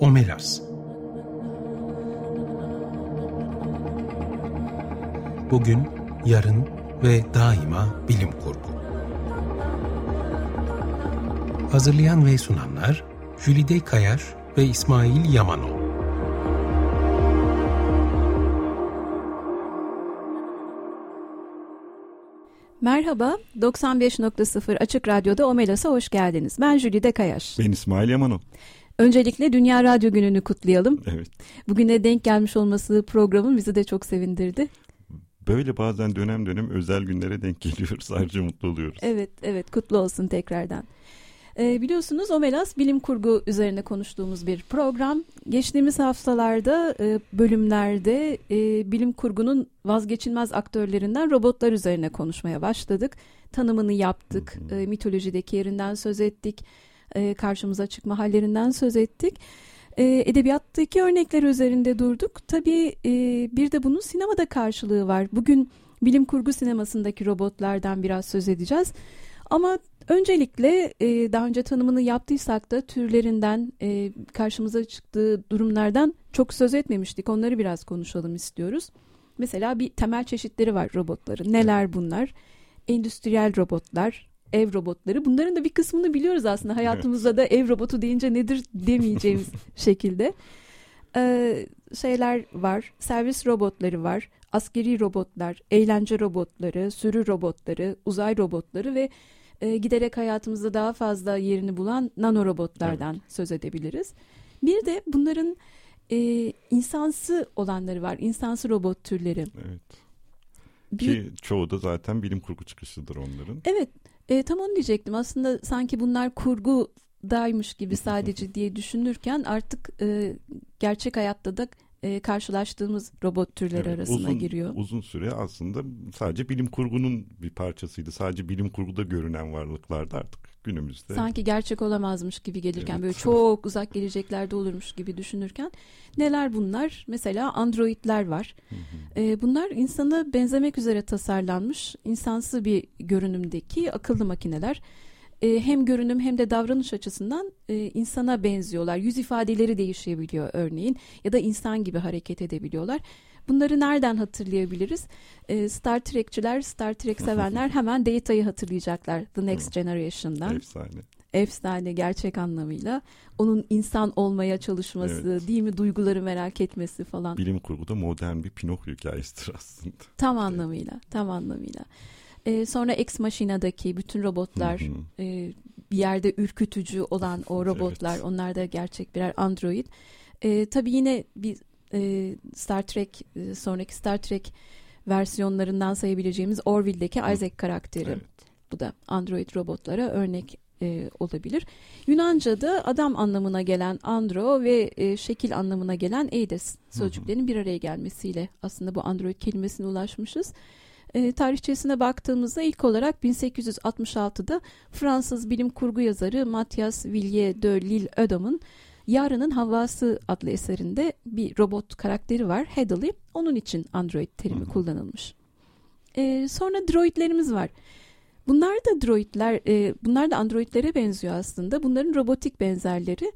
Omelas Bugün, yarın ve daima bilim kurgu. Hazırlayan ve sunanlar Jülide Kayar ve İsmail Yamanol. Merhaba, 95.0 Açık Radyo'da Omelas'a hoş geldiniz. Ben Jülide Kayaş. Ben İsmail Yamanol. Öncelikle Dünya Radyo Günü'nü kutlayalım. Evet. Bugüne denk gelmiş olması programın bizi de çok sevindirdi. Böyle bazen dönem dönem özel günlere denk geliyoruz. Ayrıca mutlu oluyoruz. Evet, evet kutlu olsun tekrardan. E, biliyorsunuz Omelas bilim kurgu üzerine konuştuğumuz bir program. Geçtiğimiz haftalarda e, bölümlerde e, bilim kurgunun vazgeçilmez aktörlerinden robotlar üzerine konuşmaya başladık. Tanımını yaptık, e, mitolojideki yerinden söz ettik, e, karşımıza çıkma hallerinden söz ettik. E, edebiyattaki örnekler üzerinde durduk. Tabii e, bir de bunun sinemada karşılığı var. Bugün bilim kurgu sinemasındaki robotlardan biraz söz edeceğiz. Ama öncelikle e, daha önce tanımını yaptıysak da türlerinden e, karşımıza çıktığı durumlardan çok söz etmemiştik. Onları biraz konuşalım istiyoruz. Mesela bir temel çeşitleri var robotların. Neler bunlar? Endüstriyel robotlar, ev robotları. Bunların da bir kısmını biliyoruz aslında. Hayatımızda evet. da ev robotu deyince nedir demeyeceğimiz şekilde. Ee, şeyler var. Servis robotları var. Askeri robotlar, eğlence robotları, sürü robotları, uzay robotları ve e, giderek hayatımızda daha fazla yerini bulan nanorobotlardan evet. söz edebiliriz. Bir de bunların e, insansı olanları var. İnsansı robot türleri. Evet. Bir... Ki çoğu da zaten bilim kurgu çıkışıdır onların. Evet. E, tam onu diyecektim. Aslında sanki bunlar kurgu daymış gibi sadece diye düşünürken artık e, gerçek hayatta da e, karşılaştığımız robot türleri evet, arasına uzun, giriyor. Uzun süre aslında sadece bilim kurgunun bir parçasıydı. Sadece bilim kurguda görünen varlıklardı artık günümüzde. Sanki gerçek olamazmış gibi gelirken evet. böyle çok uzak geleceklerde olurmuş gibi düşünürken neler bunlar? Mesela androidler var. Hı hı. E, bunlar insana benzemek üzere tasarlanmış insansı bir görünümdeki akıllı makineler e, hem görünüm hem de davranış açısından e, insana benziyorlar. Yüz ifadeleri değişebiliyor örneğin ya da insan gibi hareket edebiliyorlar. Bunları nereden hatırlayabiliriz? E, Star Trek'çiler, Star Trek sevenler hemen Data'yı hatırlayacaklar The Next Generation'dan. Efsane. Efsane gerçek anlamıyla. Onun insan olmaya çalışması, evet. değil mi? Duyguları merak etmesi falan. Bilim kurguda modern bir Pinokyo hikayesidir aslında. Tam anlamıyla, tam anlamıyla. E, sonra Ex Machina'daki bütün robotlar E, bir yerde ürkütücü olan o robotlar evet. onlar da gerçek birer android. E, tabii yine bir e, Star Trek e, sonraki Star Trek versiyonlarından sayabileceğimiz Orville'deki Hı. Isaac karakteri. Evet. Bu da android robotlara örnek e, olabilir. Yunanca'da adam anlamına gelen andro ve e, şekil anlamına gelen eides sözcüklerinin bir araya gelmesiyle aslında bu android kelimesine ulaşmışız. E, tarihçesine baktığımızda ilk olarak 1866'da Fransız bilim kurgu yazarı Mathias Villiers de L'Isle-Adam'ın Yarının Havası adlı eserinde bir robot karakteri var Hadley. Onun için android terimi kullanılmış. E, sonra droidlerimiz var. Bunlar da droidler, e, bunlar da androidlere benziyor aslında. Bunların robotik benzerleri.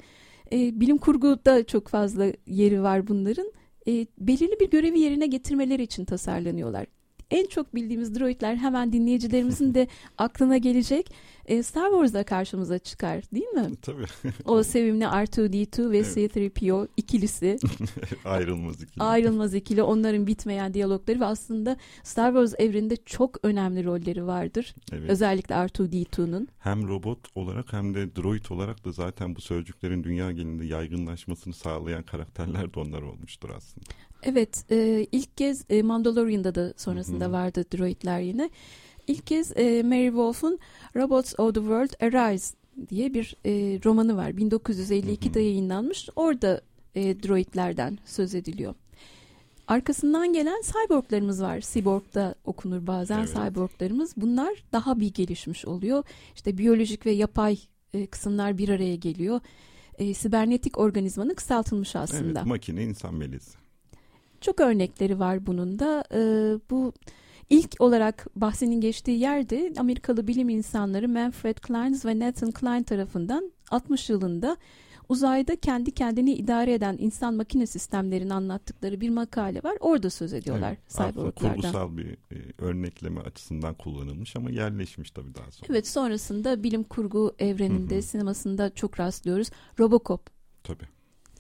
E, bilim kurguda çok fazla yeri var bunların. E, belirli bir görevi yerine getirmeleri için tasarlanıyorlar en çok bildiğimiz droidler hemen dinleyicilerimizin de aklına gelecek. E, Star Wars'da karşımıza çıkar değil mi? Tabii. o sevimli R2-D2 ve evet. C-3PO ikilisi. Ayrılmaz ikili. Ayrılmaz ikili. Onların bitmeyen diyalogları ve aslında Star Wars evreninde çok önemli rolleri vardır. Evet. Özellikle R2-D2'nun. Hem robot olarak hem de droid olarak da zaten bu sözcüklerin dünya genelinde yaygınlaşmasını sağlayan karakterler de onlar olmuştur aslında. Evet, e, ilk kez e, Mandalorian'da da sonrasında Hı-hı. vardı droidler yine. İlk kez e, Mary Wolf'un Robots of the World Arise diye bir e, romanı var. 1952'de yayınlanmış. Orada e, droidlerden söz ediliyor. Arkasından gelen cyborglarımız var. Cyborg'da okunur bazen evet. cyborglarımız. Bunlar daha bir gelişmiş oluyor. İşte biyolojik ve yapay e, kısımlar bir araya geliyor. E, sibernetik organizmanın kısaltılmış aslında. Evet, makine insan melezi. Çok örnekleri var bunun da. E, bu ilk olarak bahsinin geçtiği yerde Amerikalı bilim insanları Manfred Clynes ve Nathan Klein tarafından 60 yılında uzayda kendi kendini idare eden insan makine sistemlerini anlattıkları bir makale var. Orada söz ediyorlar evet, cyborglardan. Kurgusal bir e, örnekleme açısından kullanılmış ama yerleşmiş tabii daha sonra. Evet sonrasında bilim kurgu evreninde, Hı-hı. sinemasında çok rastlıyoruz. Robocop. Tabii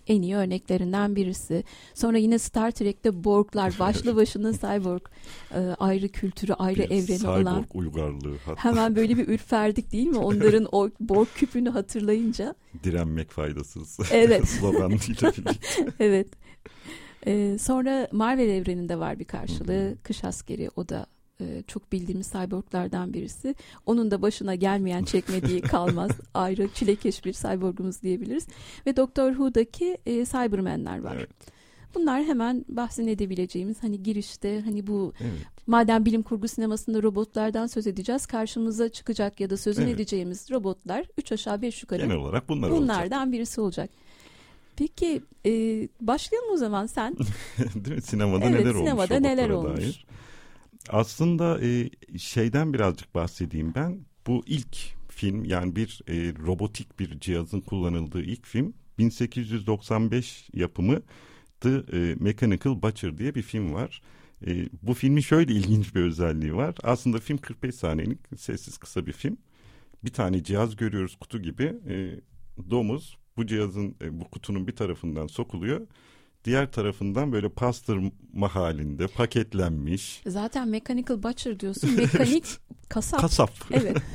en iyi örneklerinden birisi. Sonra yine Star Trek'te Borg'lar başlı başına cyborg e, ayrı kültürü, ayrı bir evreni cyborg olan. Cyborg uygarlığı. Hatta. Hemen böyle bir ürperdik değil mi? Onların o Borg küpünü hatırlayınca. Direnmek faydasız. Evet. Sloganıyla evet. Ee, sonra Marvel evreninde var bir karşılığı. Kış askeri o da e, çok bildiğimiz cyborglardan birisi. Onun da başına gelmeyen çekmediği kalmaz. Ayrı çilekeş bir cyborgumuz diyebiliriz. Ve Doctor Who'daki e, Cybermenler var. Evet. Bunlar hemen bahsini edebileceğimiz hani girişte hani bu evet. madem bilim kurgu sinemasında robotlardan söz edeceğiz karşımıza çıkacak ya da sözünü evet. edeceğimiz robotlar üç aşağı beş yukarı genel olarak bunlar bunlardan olacak. birisi olacak. Peki e, başlayalım o zaman sen. Değil mi? Sinemada evet, neler sinemada olmuş neler olmuş. Dair. Aslında e, şeyden birazcık bahsedeyim ben. Bu ilk film yani bir e, robotik bir cihazın kullanıldığı ilk film 1895 yapımı The e, Mechanical Butcher diye bir film var. E, bu filmin şöyle ilginç bir özelliği var. Aslında film 45 saniyelik sessiz kısa bir film. Bir tane cihaz görüyoruz kutu gibi. E, domuz bu cihazın e, bu kutunun bir tarafından sokuluyor diğer tarafından böyle pastırma halinde paketlenmiş. Zaten mechanical butcher diyorsun. Mekanik kasap. Kasap. Evet.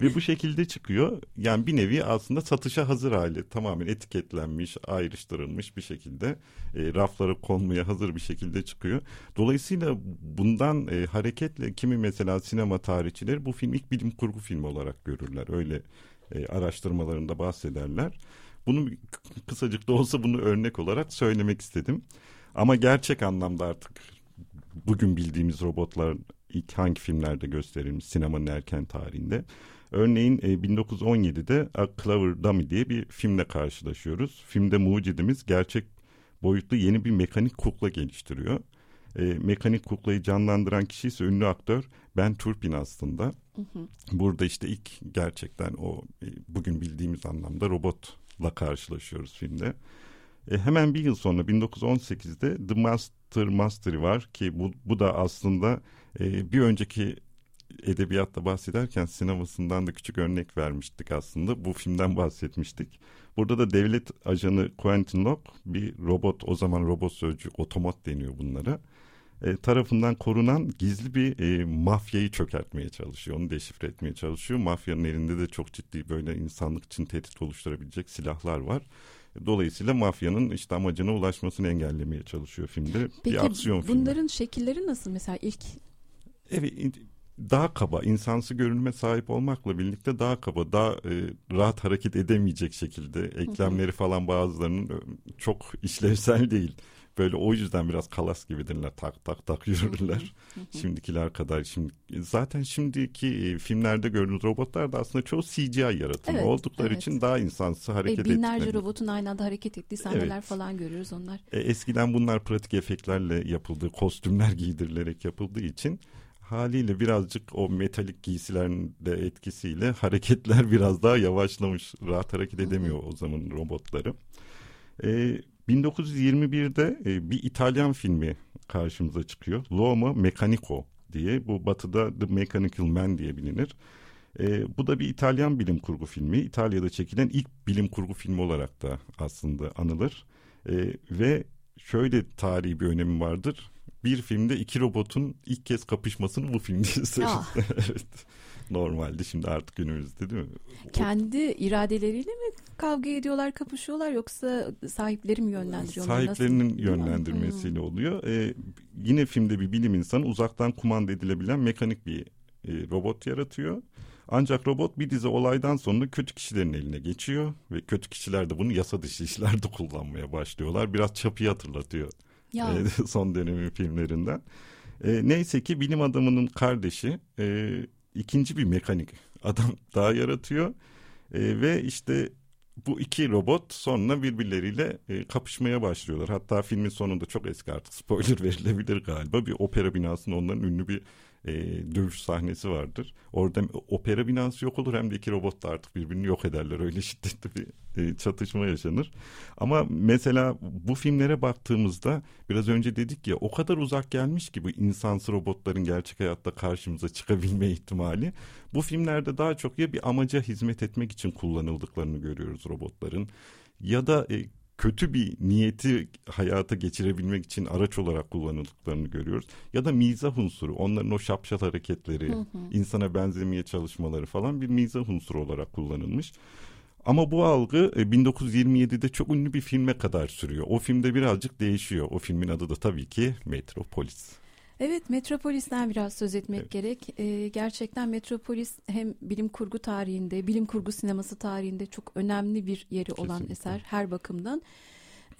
Ve bu şekilde çıkıyor. Yani bir nevi aslında satışa hazır hali tamamen etiketlenmiş, ayrıştırılmış bir şekilde e, raflara konmaya hazır bir şekilde çıkıyor. Dolayısıyla bundan e, hareketle kimi mesela sinema tarihçileri bu film ilk bilim kurgu filmi olarak görürler. Öyle e, araştırmalarında bahsederler. Bunu kısacık da olsa bunu örnek olarak söylemek istedim. Ama gerçek anlamda artık bugün bildiğimiz robotlar ilk hangi filmlerde gösterilmiş sinemanın erken tarihinde. Örneğin e, 1917'de A Clover Dummy diye bir filmle karşılaşıyoruz. Filmde mucidimiz gerçek boyutlu yeni bir mekanik kukla geliştiriyor. E, mekanik kuklayı canlandıran kişi ise ünlü aktör Ben Turpin aslında. Hı hı. Burada işte ilk gerçekten o e, bugün bildiğimiz anlamda robot la karşılaşıyoruz filmde. E, hemen bir yıl sonra 1918'de The Master Mastery var ki bu, bu da aslında e, bir önceki edebiyatta bahsederken sinemasından da küçük örnek vermiştik aslında. Bu filmden bahsetmiştik. Burada da devlet ajanı Quentin Locke bir robot o zaman robot sözcüğü otomat deniyor bunlara. E, tarafından korunan gizli bir e, mafyayı çökertmeye çalışıyor. Onu deşifre etmeye çalışıyor. Mafyanın elinde de çok ciddi böyle insanlık için tehdit oluşturabilecek silahlar var. Dolayısıyla mafyanın işte amacına ulaşmasını engellemeye çalışıyor filmde. Peki, bir aksiyon filmi. bunların şekilleri nasıl mesela ilk? Evet daha kaba, insansı görünme sahip olmakla birlikte daha kaba, daha e, rahat hareket edemeyecek şekilde eklemleri falan bazılarının e, çok işlevsel değil. Böyle o yüzden biraz kalas gibidirler. Tak tak tak yürürler. Şimdikiler kadar. Şimdi zaten şimdiki e, filmlerde gördüğünüz robotlar da aslında çoğu CGI yaratımı evet, oldukları evet. için daha insansı hareket e, Binlerce ettikleri. robotun aynı anda hareket ettiği sahneler evet. falan görüyoruz onlar. E, eskiden bunlar pratik efektlerle yapıldığı, kostümler giydirilerek yapıldığı için haliyle birazcık o metalik giysilerin de etkisiyle hareketler biraz daha yavaşlamış. Rahat hareket edemiyor o zaman robotları. Ee, 1921'de e, bir İtalyan filmi karşımıza çıkıyor. L'Uomo Meccanico diye. Bu batıda The Mechanical Man diye bilinir. E, bu da bir İtalyan bilim kurgu filmi. İtalya'da çekilen ilk bilim kurgu filmi olarak da aslında anılır. E, ve şöyle tarihi bir önemi vardır. Bir filmde iki robotun ilk kez kapışmasını bu filmde izleriz. Ah. evet normalde şimdi artık günümüzde değil mi? Kendi iradeleriyle mi kavga ediyorlar, kapışıyorlar yoksa sahipleri mi yönlendiriyorlar? Sahiplerinin Nasıl? yönlendirmesiyle oluyor. Ee, yine filmde bir bilim insanı uzaktan kumanda edilebilen mekanik bir e, robot yaratıyor. Ancak robot bir dizi olaydan sonra kötü kişilerin eline geçiyor ve kötü kişiler de bunu yasa dışı işlerde kullanmaya başlıyorlar. Biraz çapıyı hatırlatıyor ya. E, son dönemin filmlerinden. E, neyse ki bilim adamının kardeşi e, ikinci bir mekanik adam daha yaratıyor. E, ve işte bu iki robot sonra birbirleriyle e, kapışmaya başlıyorlar. Hatta filmin sonunda çok eski artık spoiler verilebilir galiba. Bir opera binasında onların ünlü bir e, dövüş sahnesi vardır. Orada opera binası yok olur hem de iki robot da artık birbirini yok ederler. Öyle şiddetli bir e, çatışma yaşanır. Ama mesela bu filmlere baktığımızda biraz önce dedik ya o kadar uzak gelmiş ki bu insansı robotların gerçek hayatta karşımıza çıkabilme ihtimali. Bu filmlerde daha çok ya bir amaca hizmet etmek için kullanıldıklarını görüyoruz robotların ya da e, kötü bir niyeti hayata geçirebilmek için araç olarak kullanıldıklarını görüyoruz. Ya da mizah unsuru, onların o şapşal hareketleri, hı hı. insana benzemeye çalışmaları falan bir mizah unsuru olarak kullanılmış. Ama bu algı 1927'de e, çok ünlü bir filme kadar sürüyor. O filmde birazcık değişiyor. O filmin adı da tabii ki Metropolis. Evet Metropolis'ten biraz söz etmek evet. gerek. Ee, gerçekten Metropolis hem bilim kurgu tarihinde, bilim kurgu sineması tarihinde çok önemli bir yeri Kesinlikle. olan eser her bakımdan.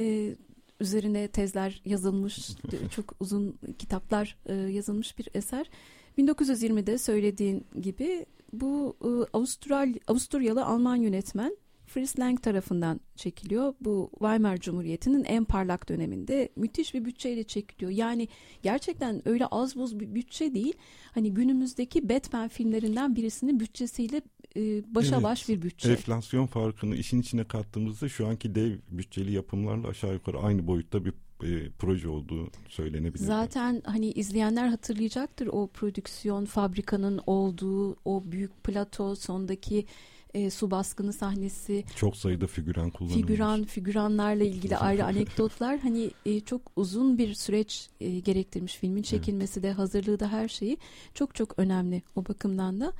Ee, üzerine tezler yazılmış, çok uzun kitaplar e, yazılmış bir eser. 1920'de söylediğin gibi bu e, Avustral Avusturyalı Alman yönetmen Fritz Lang tarafından çekiliyor. Bu Weimar Cumhuriyeti'nin en parlak döneminde müthiş bir bütçeyle çekiliyor. Yani gerçekten öyle az buz bir bütçe değil. Hani günümüzdeki Batman filmlerinden birisinin bütçesiyle e, başa evet, baş bir bütçe. Enflasyon farkını işin içine kattığımızda şu anki dev bütçeli yapımlarla aşağı yukarı aynı boyutta bir e, proje olduğu söylenebilir. Zaten hani izleyenler hatırlayacaktır o prodüksiyon fabrikanın olduğu o büyük plato sondaki e, su baskını sahnesi. Çok sayıda figüran kullanılmış. Figüran, figüranlarla ilgili ayrı anekdotlar. Hani e, çok uzun bir süreç e, gerektirmiş filmin çekilmesi evet. de hazırlığı da her şeyi çok çok önemli o bakımdan da.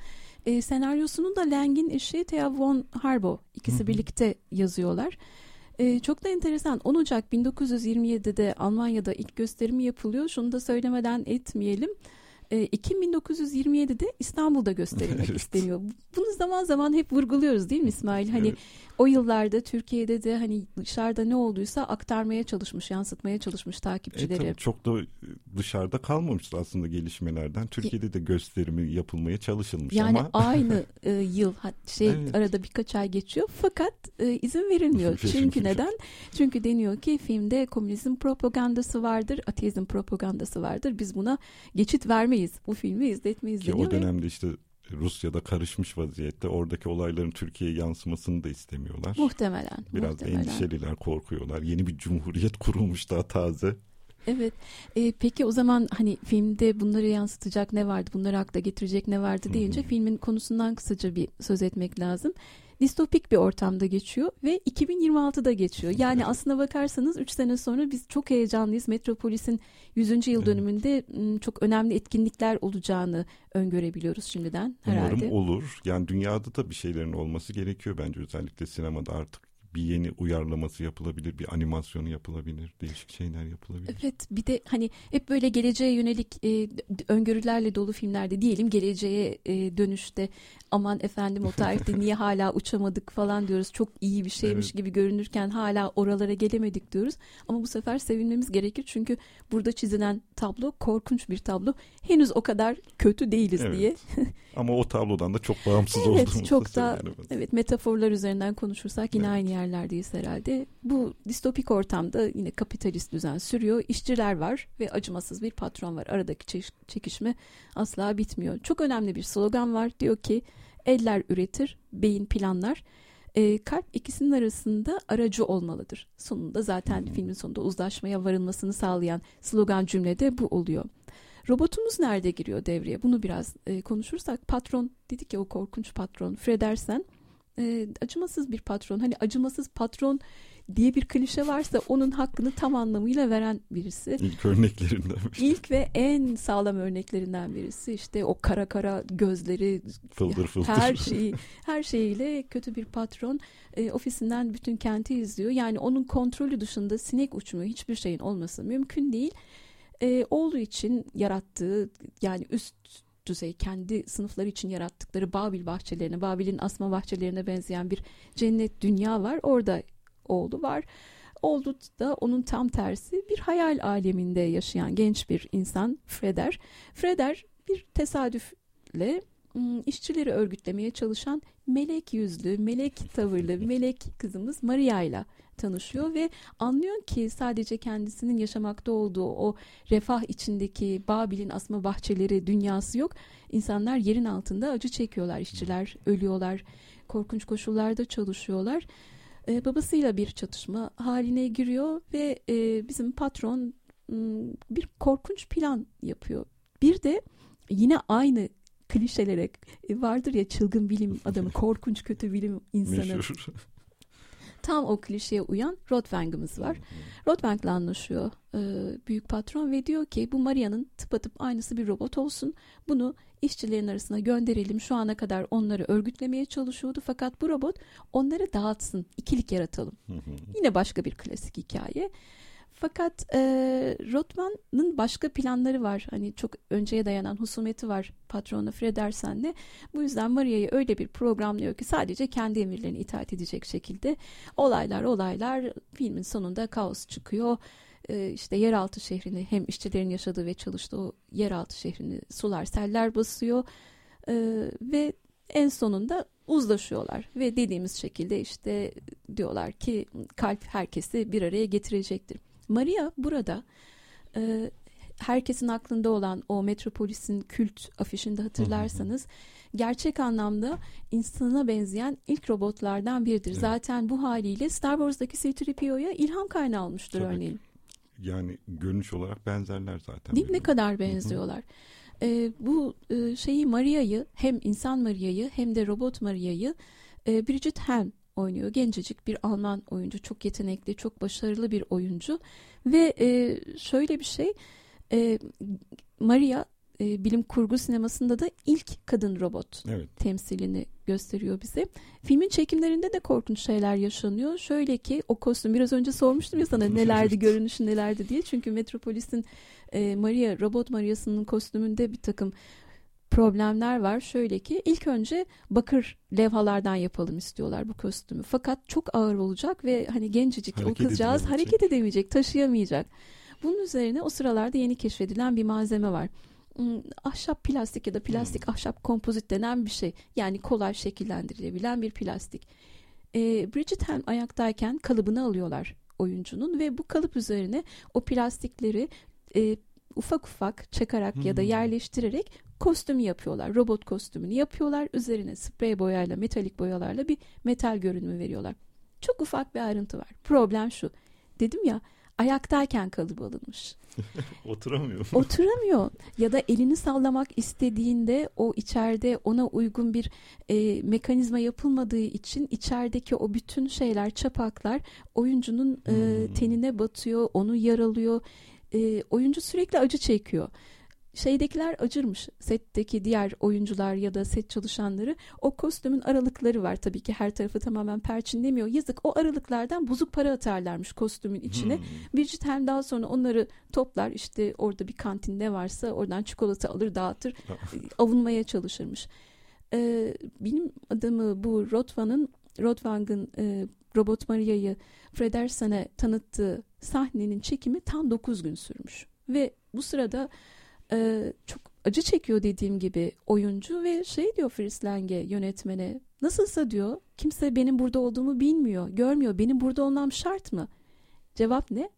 E, senaryosunu da Lang'in eşi Thea von Harbo ikisi Hı-hı. birlikte yazıyorlar. Ee, çok da enteresan 10 Ocak 1927'de Almanya'da ilk gösterimi yapılıyor. Şunu da söylemeden etmeyelim Ekim 1927'de İstanbul'da gösterilmek evet. isteniyor. Bunu zaman zaman hep vurguluyoruz değil mi İsmail? Hani evet. o yıllarda Türkiye'de de hani dışarıda ne olduysa aktarmaya çalışmış, yansıtmaya çalışmış takipçileri. E, çok da dışarıda kalmamış aslında gelişmelerden. Türkiye'de de gösterimi yapılmaya çalışılmış yani ama. aynı e, yıl şey evet. arada birkaç ay geçiyor fakat e, izin verilmiyor. Çünkü neden? Çünkü deniyor ki filmde komünizm propagandası vardır, ateizm propagandası vardır. Biz buna geçit vermeyiz izletmeyiz. Bu filmi izletmeyiz Ki o dönemde işte Rusya'da karışmış vaziyette oradaki olayların Türkiye'ye yansımasını da istemiyorlar. Muhtemelen. Biraz muhtemelen. endişeliler, korkuyorlar. Yeni bir cumhuriyet kurulmuş daha taze. Evet. E, peki o zaman hani filmde bunları yansıtacak ne vardı, bunları akla getirecek ne vardı deyince filmin konusundan kısaca bir söz etmek lazım distopik bir ortamda geçiyor ve 2026'da geçiyor. Yani aslına bakarsanız 3 sene sonra biz çok heyecanlıyız. Metropolis'in 100. yıl dönümünde çok önemli etkinlikler olacağını öngörebiliyoruz şimdiden herhalde. Umarım olur. Yani dünyada da bir şeylerin olması gerekiyor bence özellikle sinemada artık bir yeni uyarlaması yapılabilir, bir animasyonu yapılabilir, değişik şeyler yapılabilir. Evet, bir de hani hep böyle geleceğe yönelik e, öngörülerle dolu filmlerde diyelim geleceğe e, dönüşte aman efendim o tarihte niye hala uçamadık falan diyoruz. Çok iyi bir şeymiş evet. gibi görünürken hala oralara gelemedik diyoruz. Ama bu sefer sevinmemiz gerekir çünkü burada çizilen tablo korkunç bir tablo. Henüz o kadar kötü değiliz evet. diye. Ama o tablodan da çok bağımsız evet, olduğumuzu çok da evet metaforlar üzerinden konuşursak yine evet. aynı yerlerdeyiz herhalde. Bu distopik ortamda yine kapitalist düzen sürüyor. İşçiler var ve acımasız bir patron var. Aradaki çekişme asla bitmiyor. Çok önemli bir slogan var. Diyor ki eller üretir, beyin planlar. E, kalp ikisinin arasında aracı olmalıdır. Sonunda zaten filmin sonunda uzlaşmaya varılmasını sağlayan slogan cümlede bu oluyor. Robotumuz nerede giriyor devreye? Bunu biraz e, konuşursak patron dedik ya o korkunç patron Fredersen e, acımasız bir patron. Hani acımasız patron diye bir klişe varsa onun hakkını tam anlamıyla veren birisi. İlk örneklerinden birisi. İlk ve en sağlam örneklerinden birisi. İşte o kara kara gözleri, fıldır fıldır. her şeyi, her şeyiyle kötü bir patron e, ofisinden bütün kenti izliyor. Yani onun kontrolü dışında sinek uçmuyor. Hiçbir şeyin olması mümkün değil. E, oğlu için yarattığı yani üst düzey kendi sınıfları için yarattıkları Babil bahçelerine, Babil'in asma bahçelerine benzeyen bir cennet dünya var. Orada oğlu var. Oğlu da onun tam tersi bir hayal aleminde yaşayan genç bir insan Freder. Freder bir tesadüfle işçileri örgütlemeye çalışan melek yüzlü, melek tavırlı, melek kızımız Maria ile tanışıyor ve anlıyor ki sadece kendisinin yaşamakta olduğu o refah içindeki Babil'in asma bahçeleri dünyası yok. İnsanlar yerin altında acı çekiyorlar, işçiler ölüyorlar, korkunç koşullarda çalışıyorlar. Ee, babasıyla bir çatışma haline giriyor ve e, bizim patron bir korkunç plan yapıyor. Bir de yine aynı klişelere e, vardır ya çılgın bilim adamı, korkunç kötü bilim insanı. Meşhur. Tam o klişeye uyan Rotwang'ımız var. Rotwang'le anlaşıyor e, büyük patron ve diyor ki bu Maria'nın tıpatıp aynısı bir robot olsun. Bunu işçilerin arasına gönderelim. Şu ana kadar onları örgütlemeye çalışıyordu fakat bu robot onları dağıtsın, ikilik yaratalım. Yine başka bir klasik hikaye. Fakat e, Rotman'ın başka planları var. Hani çok önceye dayanan husumeti var patronu Fredersen'le. Bu yüzden Maria'yı öyle bir programlıyor ki sadece kendi emirlerine itaat edecek şekilde olaylar olaylar filmin sonunda kaos çıkıyor. E, işte yeraltı şehrini hem işçilerin yaşadığı ve çalıştığı o yeraltı şehrini sular seller basıyor. E, ve en sonunda uzlaşıyorlar ve dediğimiz şekilde işte diyorlar ki kalp herkesi bir araya getirecektir. Maria burada e, herkesin aklında olan o Metropolis'in kült afişinde hatırlarsanız gerçek anlamda insana benzeyen ilk robotlardan biridir. Evet. Zaten bu haliyle Star Wars'daki C-3PO'ya ilham kaynağı olmuştur Tabii örneğin. Yani görünüş olarak benzerler zaten. Değil mi? Ne kadar benziyorlar. E, bu e, şeyi Maria'yı hem insan Maria'yı hem de robot Maria'yı e, Bridget Helm oynuyor. Gencecik bir Alman oyuncu. Çok yetenekli, çok başarılı bir oyuncu. Ve e, şöyle bir şey. E, Maria e, bilim kurgu sinemasında da ilk kadın robot evet. temsilini gösteriyor bize. Filmin çekimlerinde de korkunç şeyler yaşanıyor. Şöyle ki o kostüm biraz önce sormuştum ya sana nelerdi görünüşü nelerdi diye. Çünkü Metropolis'in e, Maria robot Maria'sının kostümünde bir takım problemler var. Şöyle ki ilk önce bakır levhalardan yapalım istiyorlar bu kostümü. Fakat çok ağır olacak ve hani gencecik hareket o kızcağız hareket edemeyecek, taşıyamayacak. Bunun üzerine o sıralarda yeni keşfedilen bir malzeme var. Hmm, ahşap plastik ya da plastik hmm. ahşap kompozit denen bir şey. Yani kolay şekillendirilebilen bir plastik. E, Bridget Helm ayaktayken kalıbını alıyorlar oyuncunun ve bu kalıp üzerine o plastikleri e, ufak ufak çakarak hmm. ya da hmm. yerleştirerek kostümü yapıyorlar. Robot kostümünü yapıyorlar. Üzerine sprey boyayla, metalik boyalarla bir metal görünümü veriyorlar. Çok ufak bir ayrıntı var. Problem şu. Dedim ya ayaktayken kalıbı alınmış. Oturamıyor. Oturamıyor. Ya da elini sallamak istediğinde o içeride ona uygun bir e, mekanizma yapılmadığı için içerideki o bütün şeyler, çapaklar oyuncunun e, hmm. tenine batıyor, onu yaralıyor. E, oyuncu sürekli acı çekiyor şeydekiler acırmış. Setteki diğer oyuncular ya da set çalışanları o kostümün aralıkları var tabii ki her tarafı tamamen perçinlemiyor. Yazık o aralıklardan bozuk para atarlarmış kostümün içine. Hmm. Bridget Helm daha sonra onları toplar işte orada bir kantin ne varsa oradan çikolata alır dağıtır avunmaya çalışırmış. Ee, benim adamı bu Rotvan'ın Rotwang'ın e, Robot Maria'yı Fredersen'e tanıttığı sahnenin çekimi tam 9 gün sürmüş. Ve bu sırada e, çok acı çekiyor dediğim gibi oyuncu ve şey diyor Fritz Lange yönetmene nasılsa diyor kimse benim burada olduğumu bilmiyor görmüyor. Benim burada olmam şart mı? Cevap ne?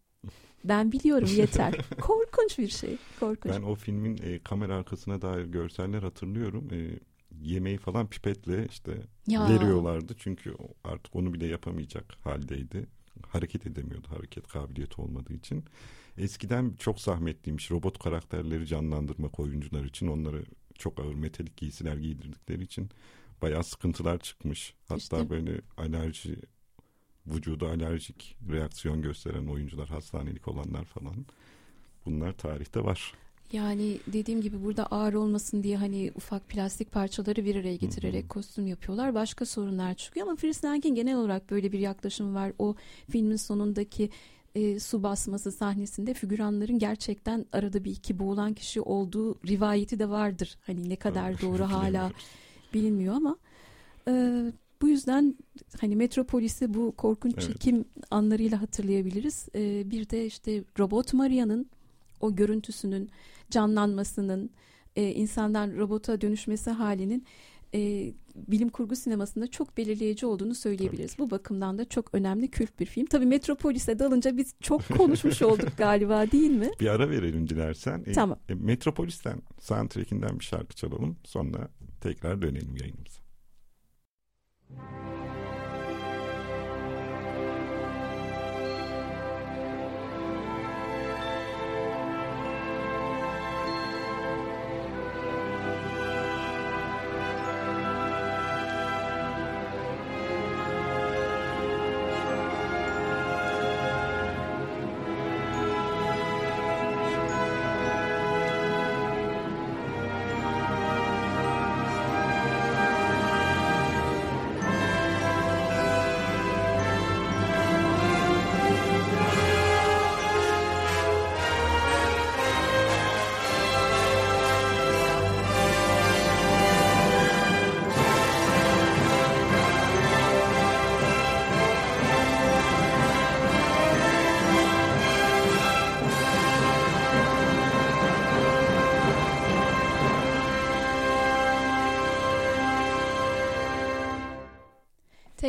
Ben biliyorum yeter. Korkunç bir şey korkunç. Ben o filmin e, kamera arkasına dair görseller hatırlıyorum. E, yemeği falan pipetle işte ya. veriyorlardı çünkü artık onu bile yapamayacak haldeydi hareket edemiyordu hareket kabiliyeti olmadığı için Eskiden çok zahmetliymiş robot karakterleri canlandırmak oyuncular için. Onları çok ağır metalik giysiler giydirdikleri için bayağı sıkıntılar çıkmış. Hatta işte. böyle alerji vücuda alerjik reaksiyon gösteren oyuncular, hastanelik olanlar falan. Bunlar tarihte var. Yani dediğim gibi burada ağır olmasın diye hani ufak plastik parçaları bir araya getirerek Hı-hı. kostüm yapıyorlar. Başka sorunlar çıkıyor ama Fritz Lang'in genel olarak böyle bir yaklaşımı var. O filmin sonundaki e, su basması sahnesinde figüranların gerçekten arada bir iki boğulan kişi olduğu rivayeti de vardır. Hani ne kadar doğru hala bilinmiyor ama e, bu yüzden hani Metropolis'i bu korkunç evet. çekim anlarıyla hatırlayabiliriz. E, bir de işte Robot Maria'nın o görüntüsünün canlanmasının e, insandan robota dönüşmesi halinin e, bilim kurgu sinemasında çok belirleyici olduğunu söyleyebiliriz. Bu bakımdan da çok önemli kült bir film. Tabii Metropolis'e dalınca biz çok konuşmuş olduk galiba değil mi? Bir ara verelim dilersen. E, tamam. E, Metropolis'ten soundtrack'inden bir şarkı çalalım. Sonra tekrar dönelim yayınımıza.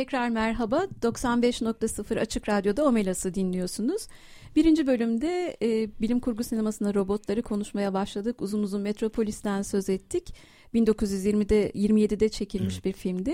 Tekrar merhaba. 95.0 Açık Radyo'da Omelas'ı dinliyorsunuz. Birinci bölümde e, bilim kurgu sinemasında robotları konuşmaya başladık. Uzun uzun Metropolis'ten söz ettik. 1920'de 27'de çekilmiş evet. bir filmdi.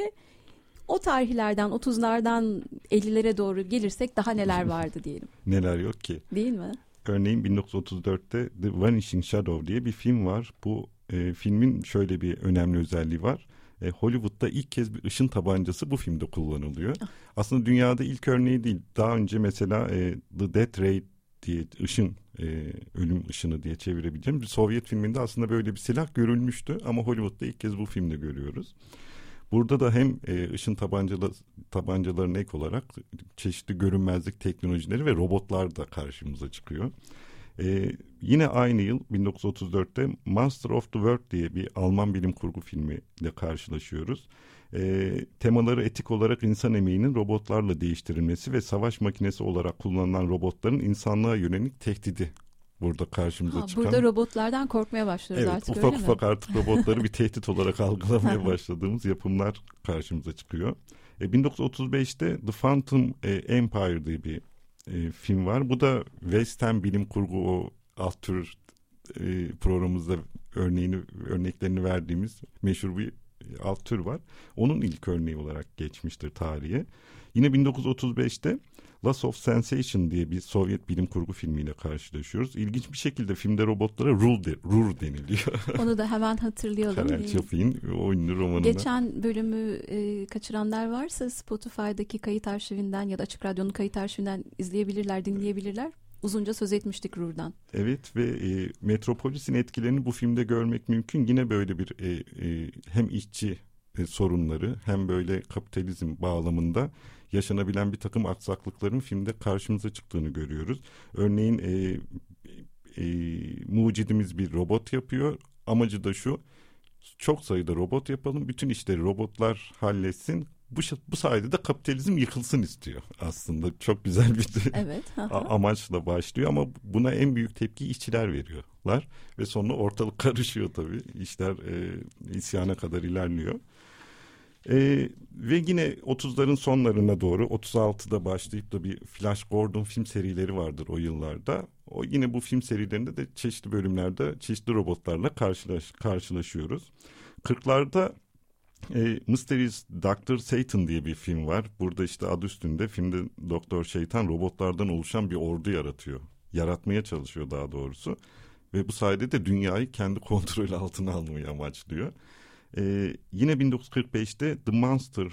O tarihlerden 30'lardan 50'lere doğru gelirsek daha neler vardı diyelim. neler yok ki. Değil mi? Örneğin 1934'te The Vanishing Shadow diye bir film var. Bu e, filmin şöyle bir önemli özelliği var e, Hollywood'da ilk kez bir ışın tabancası bu filmde kullanılıyor. Ah. Aslında dünyada ilk örneği değil. Daha önce mesela e, The Death Ray diye ışın e, ölüm ışını diye çevirebileceğim bir Sovyet filminde aslında böyle bir silah görülmüştü ama Hollywood'da ilk kez bu filmde görüyoruz. Burada da hem e, ışın tabancalı, tabancalarına ek olarak çeşitli görünmezlik teknolojileri ve robotlar da karşımıza çıkıyor. Ee, yine aynı yıl 1934'te Master of the World diye bir Alman bilim kurgu filmiyle karşılaşıyoruz. Ee, temaları etik olarak insan emeğinin robotlarla değiştirilmesi ve savaş makinesi olarak kullanılan robotların insanlığa yönelik tehdidi burada karşımıza ha, çıkan. Burada robotlardan korkmaya başlıyoruz evet, artık ufak öyle ufak mi? artık robotları bir tehdit olarak algılamaya başladığımız yapımlar karşımıza çıkıyor. E, 1935'te The Phantom e, Empire diye bir e, film var. Bu da West Ham bilim kurgu o alt tür e, programımızda örneğini örneklerini verdiğimiz meşhur bir alt tür var. Onun ilk örneği olarak geçmiştir tarihe. Yine 1935'te Loss of Sensation diye bir Sovyet bilim kurgu filmiyle karşılaşıyoruz. İlginç bir şekilde filmde robotlara Rur, de, Rur deniliyor. Onu da hemen hatırlayalım. Karel Çapik'in o ünlü romanında. Geçen bölümü e, kaçıranlar varsa Spotify'daki kayıt arşivinden ya da Açık Radyo'nun kayıt arşivinden izleyebilirler, dinleyebilirler. Uzunca söz etmiştik Rur'dan. Evet ve e, Metropolis'in etkilerini bu filmde görmek mümkün. Yine böyle bir e, e, hem işçi e, sorunları hem böyle kapitalizm bağlamında yaşanabilen bir takım aksaklıkların filmde karşımıza çıktığını görüyoruz. Örneğin e, e, mucidimiz bir robot yapıyor. Amacı da şu çok sayıda robot yapalım bütün işleri robotlar halletsin bu, bu sayede de kapitalizm yıkılsın istiyor aslında. Çok güzel bir evet, amaçla başlıyor ama buna en büyük tepki işçiler veriyorlar. Ve sonra ortalık karışıyor tabii. İşler e, isyana kadar ilerliyor. Ee, ve yine 30'ların sonlarına doğru 36'da başlayıp da bir Flash Gordon film serileri vardır o yıllarda. O yine bu film serilerinde de çeşitli bölümlerde çeşitli robotlarla karşılaş, karşılaşıyoruz. 40'larda e, Mysterious Doctor Satan diye bir film var. Burada işte adı üstünde filmde Doktor Şeytan robotlardan oluşan bir ordu yaratıyor. Yaratmaya çalışıyor daha doğrusu. Ve bu sayede de dünyayı kendi kontrol altına almayı amaçlıyor. Ee, yine 1945'te The Monster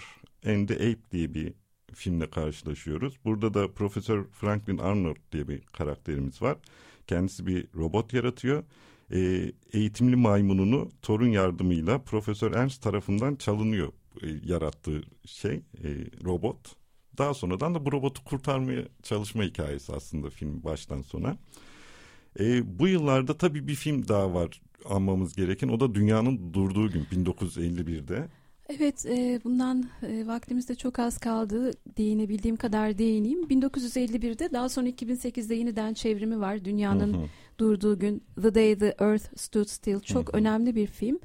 and the Ape diye bir filmle karşılaşıyoruz. Burada da Profesör Franklin Arnold diye bir karakterimiz var. Kendisi bir robot yaratıyor. Ee, eğitimli maymununu torun yardımıyla Profesör Ernst tarafından çalınıyor e, yarattığı şey e, robot. Daha sonradan da bu robotu kurtarmaya çalışma hikayesi aslında film baştan sona. E, bu yıllarda tabii bir film daha var anmamız gereken. O da dünyanın durduğu gün 1951'de. Evet e, bundan e, vaktimiz de çok az kaldı değinebildiğim kadar değineyim. 1951'de daha sonra 2008'de yeniden çevrimi var. Dünyanın hı hı. Durduğu gün The Day the Earth Stood Still çok önemli bir film.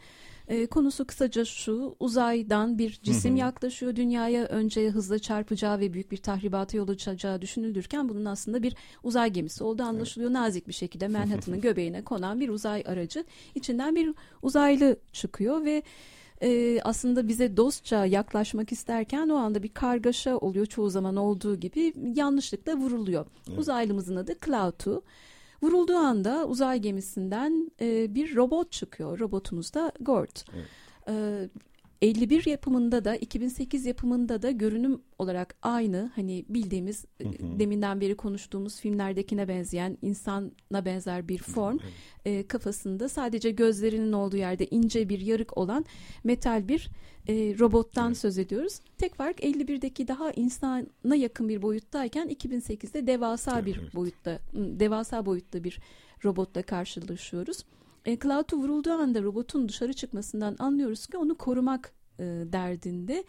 E, konusu kısaca şu uzaydan bir cisim yaklaşıyor dünyaya önce hızla çarpacağı ve büyük bir tahribata yol açacağı düşünülürken bunun aslında bir uzay gemisi olduğu anlaşılıyor. Nazik bir şekilde Manhattan'ın göbeğine konan bir uzay aracı içinden bir uzaylı çıkıyor ve e, aslında bize dostça yaklaşmak isterken o anda bir kargaşa oluyor çoğu zaman olduğu gibi yanlışlıkla vuruluyor. Evet. Uzaylımızın adı Cloud2. Vurulduğu anda uzay gemisinden e, bir robot çıkıyor. Robotumuz da Gort. Evet. E, 51 yapımında da 2008 yapımında da görünüm olarak aynı hani bildiğimiz e, Hı hı. deminden beri konuştuğumuz filmlerdekine benzeyen insana benzer bir form Evet. e, kafasında sadece gözlerinin olduğu yerde ince bir yarık olan metal bir e, robottan Evet. söz ediyoruz. Tek fark 51'deki daha insana yakın bir boyuttayken 2008'de devasa bir Evet. boyutta m, devasa boyutta bir robotla karşılaşıyoruz. E, Cloud'u vurulduğu anda robotun dışarı çıkmasından anlıyoruz ki onu korumak e, derdinde.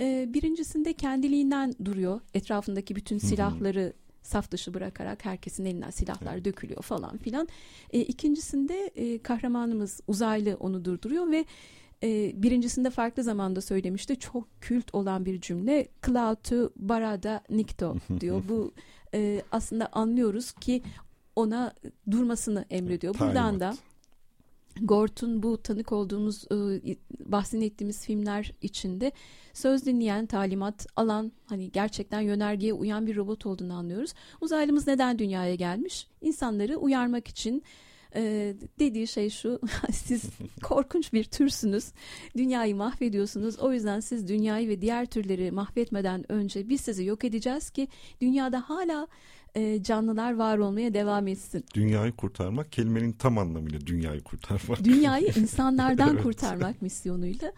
E, birincisinde kendiliğinden duruyor. Etrafındaki bütün silahları saf dışı bırakarak herkesin elinden silahlar Evet. dökülüyor falan filan. E, ikincisinde e, kahramanımız uzaylı onu durduruyor ve e, birincisinde farklı zamanda söylemişti. Çok kült olan bir cümle. Cloud'u barada nikto diyor. Bu e, aslında anlıyoruz ki ona durmasını emrediyor. Buradan da. Gort'un bu tanık olduğumuz e, bahsini ettiğimiz filmler içinde söz dinleyen, talimat alan, hani gerçekten yönergeye uyan bir robot olduğunu anlıyoruz. Uzaylımız neden dünyaya gelmiş? İnsanları uyarmak için e, dediği şey şu siz korkunç bir türsünüz dünyayı mahvediyorsunuz o yüzden siz dünyayı ve diğer türleri mahvetmeden önce biz sizi yok edeceğiz ki dünyada hala e, canlılar var olmaya devam etsin Dünyayı kurtarmak kelimenin tam anlamıyla dünyayı kurtarmak. dünyayı insanlardan Evet. kurtarmak misyonuyla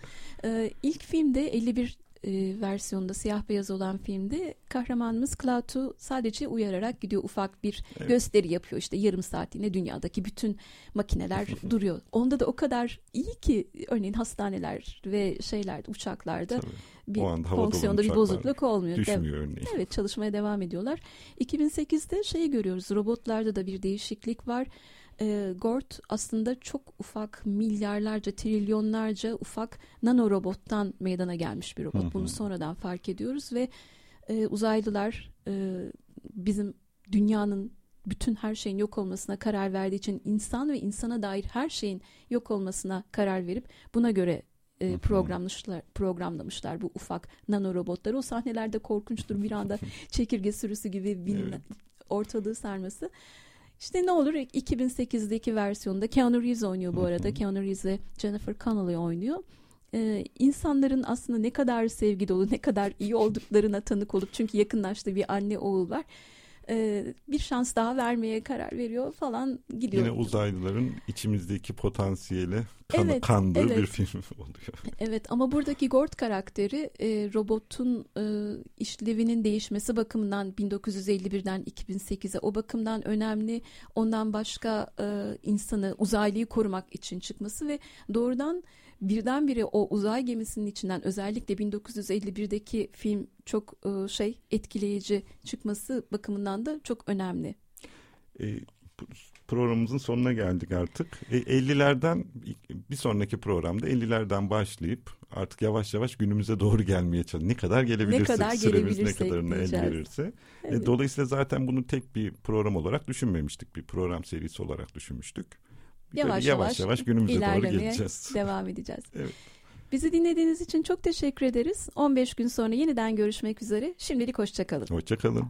e, ilk filmde 51 e, versiyonda siyah beyaz olan filmde kahramanımız Cloud'u sadece uyararak gidiyor ufak bir Evet. gösteri yapıyor işte yarım saatliğine dünyadaki bütün makineler duruyor. Onda da o kadar iyi ki örneğin hastaneler ve şeylerde uçaklarda Tabii. Bir O anda fonksiyonda bir bozukluk olmuyor. Düşmüyor örneğin. Evet çalışmaya devam ediyorlar. 2008'de şeyi görüyoruz robotlarda da bir değişiklik var. E, Gort aslında çok ufak milyarlarca trilyonlarca ufak nano robottan meydana gelmiş bir robot. Hı hı. Bunu sonradan fark ediyoruz ve e, uzaylılar e, bizim dünyanın bütün her şeyin yok olmasına karar verdiği için insan ve insana dair her şeyin yok olmasına karar verip buna göre e, programlamışlar programlamışlar bu ufak nano robotları. O sahnelerde korkunçtur bir anda çekirge sürüsü gibi bilmem Evet. ortalığı sarması. İşte ne olur 2008'deki versiyonda Keanu Reeves oynuyor bu arada. Keanu Reeves ve Jennifer Connelly oynuyor. Ee, insanların aslında ne kadar sevgi dolu, ne kadar iyi olduklarına tanık olup çünkü yakınlaştığı bir anne oğul var. Ee, bir şans daha vermeye karar veriyor falan gidiyor. Yine uzaylıların içimizdeki potansiyeli kanı, Evet, kandığı evet. bir film oluyor. Evet ama buradaki Gort karakteri e, robotun e, işlevinin değişmesi bakımından 1951'den 2008'e o bakımdan önemli. Ondan başka e, insanı uzaylıyı korumak için çıkması ve doğrudan birdenbire o uzay gemisinin içinden özellikle 1951'deki film çok e, şey etkileyici çıkması bakımından da çok önemli. E, programımızın sonuna geldik artık. E, 50'lerden bir sonraki programda 50'lerden başlayıp artık yavaş yavaş günümüze doğru gelmeye çalışıyoruz. Ne kadar gelebilirsek, Ne kadar süremiz ne kadarına el verirse. E, Evet. dolayısıyla zaten bunu tek bir program olarak düşünmemiştik. Bir program serisi olarak düşünmüştük. Yavaş yavaş, yavaş günümüze doğru geleceğiz. devam edeceğiz. Evet. Bizi dinlediğiniz için çok teşekkür ederiz. 15 gün sonra yeniden görüşmek üzere. Şimdilik hoşçakalın. Hoşçakalın.